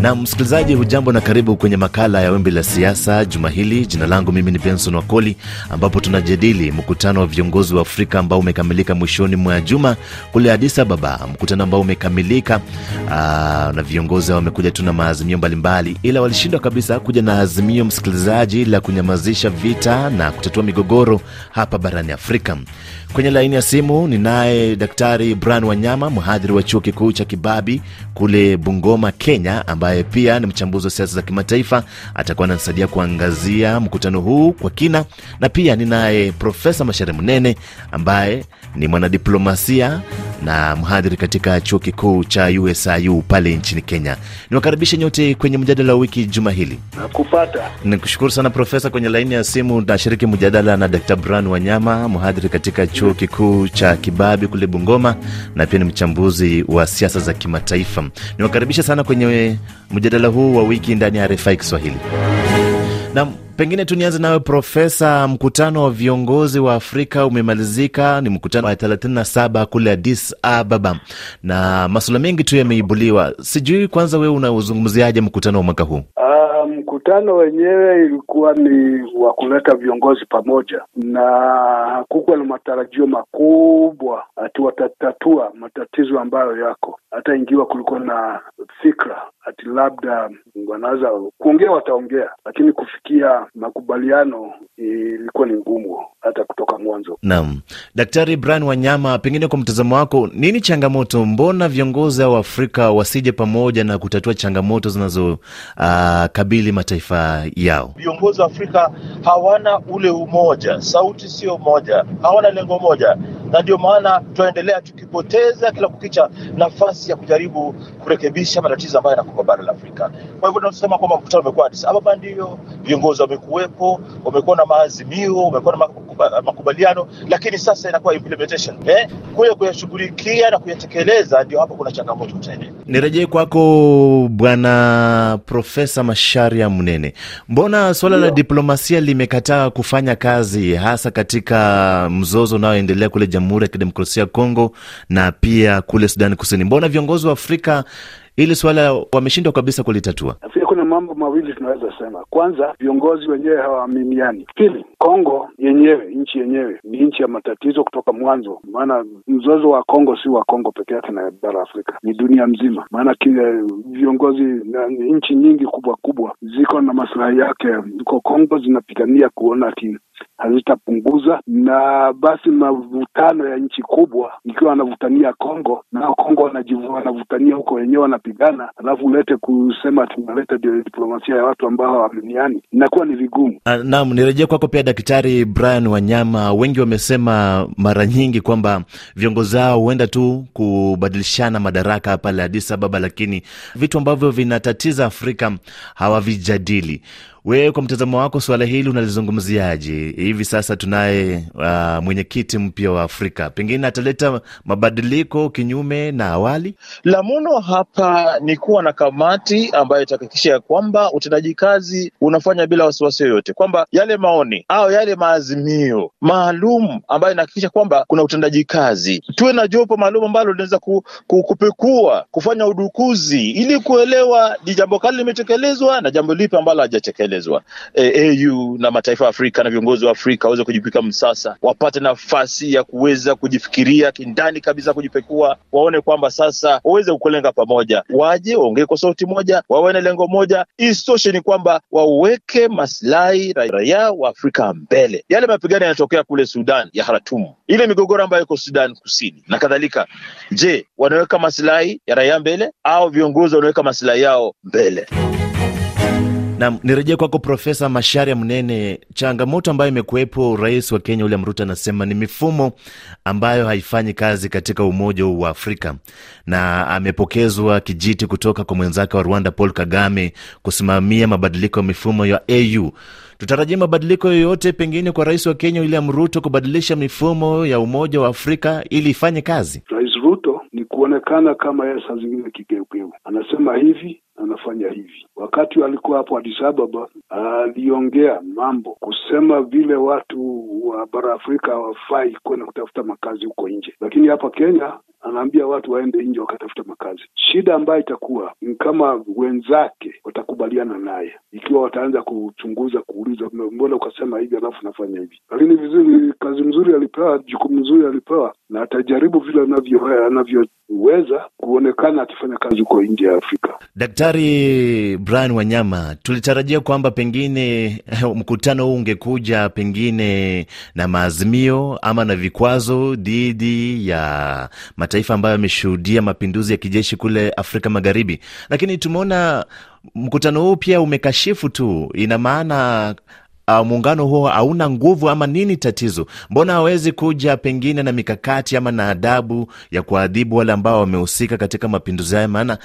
Na msikilizaji, hujambo na karibu kwenye makala ya Wimbi la Siasa juma hili. Jina langu mimi ni Benson Wakoli, ambapo tunajadili mkutano wa viongozi wa Afrika ambao umekamilika mwishoni mwa juma kule Addis Ababa, mkutano ambao umekamilika aa, na viongozi hao wamekuja tu na maazimio mbalimbali, ila walishindwa kabisa kuja na azimio, msikilizaji, la kunyamazisha vita na kutatua migogoro hapa barani Afrika. Kwenye laini ya simu ninaye Daktari Brian Wanyama, mhadhiri wa chuo kikuu cha Kibabi kule Bungoma, Kenya, ambaye pia ni mchambuzi wa siasa za kimataifa. Atakuwa ananisaidia kuangazia mkutano huu kwa kina, na pia ninaye Profesa Mashere Mnene ambaye ni mwanadiplomasia na mhadhiri katika chuo kikuu cha USIU pale nchini Kenya. Niwakaribishe nyote kwenye mjadala wa wiki juma hili. Nakupata. Nikushukuru sana Profesa. Kwenye laini ya simu nashiriki mjadala na Dr Brian Wanyama, mhadhiri katika chuo kikuu cha Kibabi kule Bungoma, na pia ni mchambuzi wa siasa za kimataifa. Niwakaribishe sana kwenye mjadala huu wa wiki ndani ya RFI Kiswahili na pengine tu nianze nawe Profesa. Mkutano wa viongozi wa Afrika umemalizika, ni mkutano wa 37 kule Addis Ababa na masuala mengi tu yameibuliwa. Sijui kwanza wewe unauzungumziaje mkutano wa mwaka huu? Uh, mkutano wenyewe ilikuwa ni wa kuleta viongozi pamoja, na hakukuwa na matarajio makubwa ati watatatua matatizo ambayo yako, hata ingiwa kulikuwa na fikra ati labda wanaweza kuongea, wataongea, lakini kufikia makubaliano ilikuwa ni ngumu hata kutoka mwanzo. Naam, Daktari Brian Wanyama, pengine kwa mtazamo wako, nini changamoto? Mbona viongozi hao wa Afrika wasije pamoja na kutatua changamoto zinazokabili uh, mataifa yao? Viongozi wa Afrika hawana ule umoja, sauti sio moja, hawana lengo moja, na ndio maana tunaendelea tukipoteza kila kukicha nafasi ya kujaribu kurekebisha matatizo ambayo yanakumba bara la Afrika. Kwa hivyo tunasema kwamba mkutano umekuwa Addis Ababa, ndio viongozi wamekuwepo, wamekuwa na maazimio, wamekuwa na makubaliano, lakini sasa inakuwa implementation eh, kuya kuyashughulikia na kuyatekeleza, ndio hapo kuna changamoto tena. Nirejee kwako Bwana Profesa Masharia Mnene, mbona suala la diplomasia limekataa kufanya kazi hasa katika mzozo unaoendelea kule Jamhuri ya Kidemokrasia ya Kongo na pia kule Sudani Kusini? Mbona viongozi wa Afrika hili suala wameshindwa kabisa kulitatua? Kuna mambo mawili tunaweza sema. Kwanza, viongozi wenyewe hawaaminiani. Pili, Kongo yenyewe, nchi yenyewe ni nchi ya matatizo kutoka mwanzo, maana mzozo wa Kongo si wa Kongo peke yake na bara Afrika, ni dunia mzima. Maana kile viongozi na nchi nyingi kubwa kubwa ziko na maslahi yake huko Kongo, zinapigania kuona ati hazitapunguza na basi mavutano ya nchi kubwa ikiwa wanavutania Kongo nao Kongo wanavutania huko wenyewe wanapigana, alafu ulete kusema tunaleta diplomasia ya watu ambao hawaaminiani, inakuwa ni vigumu. Naam, nirejee kwako pia Daktari Brian Wanyama. Wengi wamesema mara nyingi kwamba viongozi hao huenda tu kubadilishana madaraka pale Addis Ababa, lakini vitu ambavyo vinatatiza Afrika hawavijadili. Wewe kwa mtazamo wako suala hili unalizungumziaje? Hivi sasa tunaye uh, mwenyekiti mpya wa Afrika, pengine ataleta mabadiliko kinyume na awali. La muno hapa ni kuwa na kamati ambayo itahakikisha ya kwamba utendaji kazi unafanya bila wasiwasi yoyote, kwamba yale maoni au yale maazimio maalum ambayo inahakikisha kwamba kuna utendaji kazi. Tuwe na jopo maalum ambalo linaweza ku, ku, kupekua, kufanya udukuzi ili kuelewa ni jambo kali limetekelezwa na jambo lipi ambalo hajatekelezwa. E, AU na mataifa ya Afrika na viongozi wa Afrika waweze kujipika msasa, wapate nafasi ya kuweza kujifikiria kindani kabisa, kujipekua, waone kwamba sasa waweze kulenga pamoja, waje waongee kwa sauti moja, wawe na lengo moja. Isitoshe ni kwamba waweke maslahi raia wa Afrika mbele. Yale mapigano yanatokea kule Sudan ya Khartoum, ile migogoro ambayo iko Sudan Kusini na kadhalika, je, wanaweka maslahi ya raia mbele au viongozi wanaweka maslahi yao mbele? Nam, nirejee kwako Profesa Masharia Mnene. Changamoto ambayo imekuwepo, rais wa Kenya William Ruto anasema ni mifumo ambayo haifanyi kazi katika Umoja wa Afrika, na amepokezwa kijiti kutoka kwa mwenzake wa Rwanda Paul Kagame kusimamia mabadiliko ya mifumo ya AU. Tutarajia mabadiliko yoyote pengine kwa rais wa Kenya William Ruto kubadilisha mifumo ya Umoja wa Afrika ili ifanye kazi? Kuonekana kama yeye saa zingine kigeugeu, anasema hivi anafanya hivi. Wakati alikuwa hapo Addis Ababa, aliongea mambo kusema vile watu wa bara Afrika hawafai kwenda kutafuta makazi huko nje, lakini hapa Kenya anaambia watu waende nje wakatafuta makazi. Shida ambayo itakuwa ni kama wenzake watakubaliana naye, ikiwa wataanza kuchunguza, kuuliza, mbona ukasema hivi alafu nafanya hivi. Lakini vizuri, kazi mzuri alipewa, jukumu mzuri alipewa, na atajaribu vile anavyo anavyoweza kuonekana akifanya kazi huko nje ya Afrika. Daktari Brian Wanyama, tulitarajia kwamba pengine mkutano huu ungekuja pengine na maazimio ama na vikwazo dhidi ya mataifa ambayo yameshuhudia mapinduzi ya kijeshi kule Afrika Magharibi, lakini tumeona mkutano huu pia umekashifu tu. Ina maana uh, muungano huo hauna nguvu ama nini tatizo? Mbona hawezi kuja pengine na mikakati ama na adabu ya kuadhibu wale ambao wamehusika katika mapinduzi haya? Maana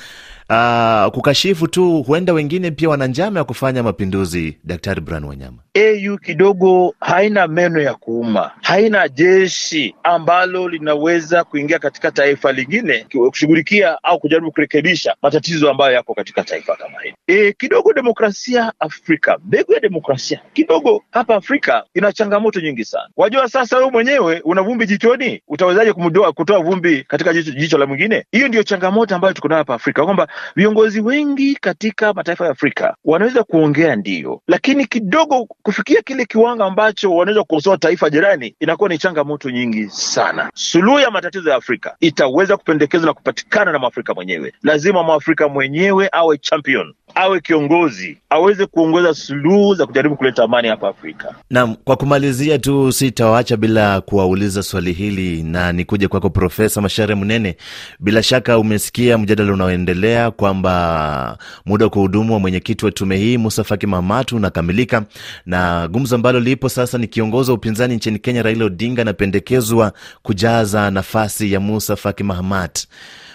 uh, kukashifu tu, huenda wengine pia wana njama ya kufanya mapinduzi. Daktari Brian Wanyama, AU kidogo haina meno ya kuuma, haina jeshi ambalo linaweza kuingia katika taifa lingine kushughulikia au kujaribu kurekebisha matatizo ambayo yako katika taifa kama hili. E, kidogo demokrasia Afrika, mbegu ya demokrasia kidogo hapa Afrika ina changamoto nyingi sana. Wajua, sasa wewe mwenyewe una vumbi jichoni, utawezaje kumdoa kutoa vumbi katika jicho, jicho la mwingine? Hiyo ndio changamoto ambayo tuko nayo hapa Afrika, kwamba viongozi wengi katika mataifa ya Afrika wanaweza kuongea ndio, lakini kidogo kufikia kile kiwango ambacho wanaweza kukosoa taifa jirani inakuwa ni changamoto nyingi sana. Suluhu ya matatizo ya Afrika itaweza kupendekezwa na kupatikana na mwafrika mwenyewe. Lazima mwafrika mwenyewe awe champion awe kiongozi aweze kuongoza suluhu za kujaribu kuleta amani hapa Afrika. Naam, kwa kumalizia tu, sitawaacha bila kuwauliza swali hili na nikuje kwako Profesa Mashare Mnene. Bila shaka umesikia mjadala unaoendelea kwamba muda wa kuhudumu wa mwenyekiti wa tume hii Musa Faki Mahamat unakamilika, na gumzo ambalo lipo sasa ni kiongozi wa upinzani nchini Kenya Raila Odinga anapendekezwa kujaza nafasi ya Musa Faki Mahamat.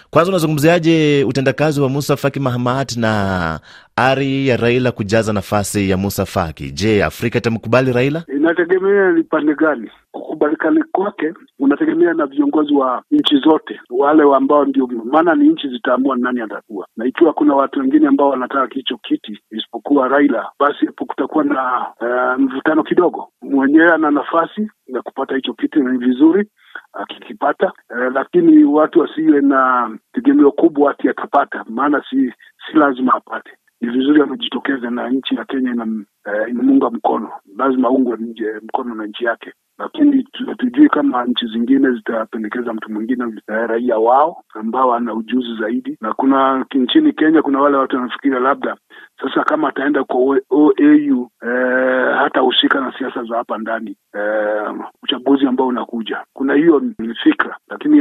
Kwanza unazungumziaje utendakazi wa Musa Faki Mahamat na ari ya Raila kujaza nafasi ya Musa Faki? Je, Afrika itamkubali Raila? Inategemea ni pande gani. Kukubalikana kwake unategemea na viongozi wa nchi zote, wale ambao ndio, maana ni nchi zitaamua nani atakuwa, na ikiwa kuna watu wengine ambao wanataka hicho kiti isipokuwa Raila, basi kutakuwa na uh, mvutano kidogo. Mwenyewe ana nafasi ya kupata hicho kiti na ni vizuri akikipata, uh, lakini watu wasiwe na tegemeo kubwa ati atapata, maana si si lazima apate. Ni vizuri amejitokeza, na nchi ya Kenya ina uh, inamunga mkono, lazima aungwe mkono na nchi yake lakini hatujui kama nchi zingine zitapendekeza mtu mwingine raia wao ambao ana ujuzi zaidi. Na kuna nchini Kenya kuna wale watu wanafikiria labda sasa kama ataenda kwa OAU eh, hatahusika na siasa za hapa ndani eh, uchaguzi ambao unakuja. Kuna hiyo ni fikra, lakini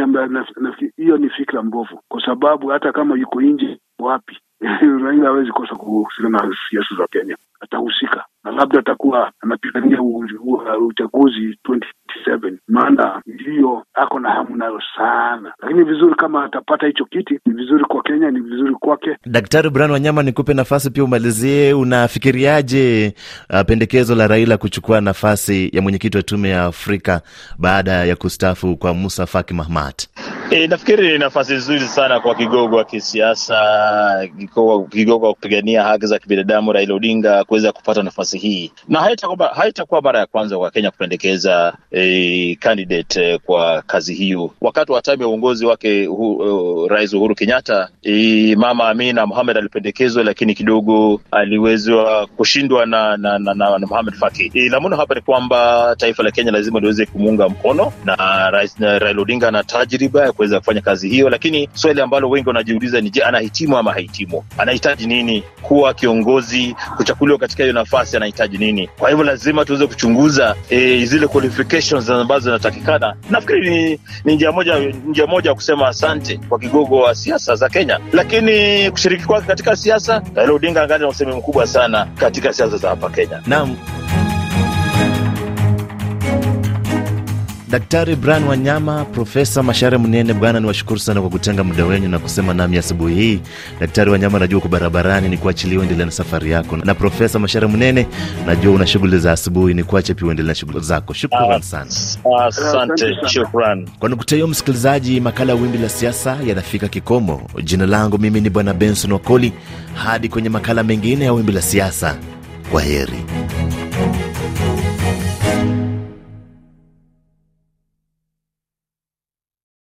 hiyo ni fikra mbovu, kwa sababu hata kama yuko nje wapi? Raila hawezi kosa kuhusika na siasa za Kenya, atahusika. Na labda atakuwa anapigania uchaguzi 2027 maana hiyo ako na hamu nayo sana, lakini vizuri kama atapata hicho kiti, ni vizuri kwa Kenya, ni vizuri kwake. Daktari Brian Wanyama, nikupe nafasi pia umalizie, unafikiriaje uh, pendekezo la Raila kuchukua nafasi ya mwenyekiti wa tume ya Afrika baada ya kustaafu kwa Musa Faki Mahamat? E, nafikiri ni nafasi nzuri sana kwa kigogo wa kisiasa, kigogo wa kupigania haki za kibinadamu Raila Odinga kuweza kupata nafasi hii, na haitakuwa mara ya kwanza kwa Kenya kupendekeza e, candidate kwa kazi hiyo. Wakati wa time ya uongozi wake uh, Rais Uhuru Kenyatta e, Mama Amina Mohamed alipendekezwa, lakini kidogo aliwezwa kushindwa na, na, na, na, na Mohamed Faki. E, la muno hapa ni kwamba taifa la Kenya lazima liweze kumuunga mkono na Rais Raila Odinga na tajriba kuweza kufanya kazi hiyo, lakini swali ambalo wengi wanajiuliza ni je, anahitimu ama hahitimu? Anahitaji nini kuwa kiongozi? Kuchakuliwa katika hiyo nafasi anahitaji nini? Kwa hivyo lazima tuweze kuchunguza e, zile qualifications ambazo zinatakikana. Nafikiri ni, ni njia moja njia moja ya kusema asante kwa kigogo wa siasa za Kenya, lakini kushiriki kwake katika siasa, Raila Odinga angali na usemi mkubwa sana katika siasa za hapa Kenya. Naam. Daktari Brian Wanyama, Profesa Mashare Mnene, bwana ni washukuru sana kwa kutenga muda wenyu na kusema nami asubuhi hii. Daktari Wanyama, najua uko barabarani, ni kuachilia uendelee na safari yako, na Profesa Mashare Mnene, najua una shughuli za asubuhi, ni kuache pia uendelee na shughuli zako. Shukran sana, asante. Shukran kwa nukta hiyo. Msikilizaji, makala ya Wimbi la Siasa yanafika kikomo. Jina langu mimi ni Bwana Benson Wakoli. Hadi kwenye makala mengine ya Wimbi la Siasa, kwa heri.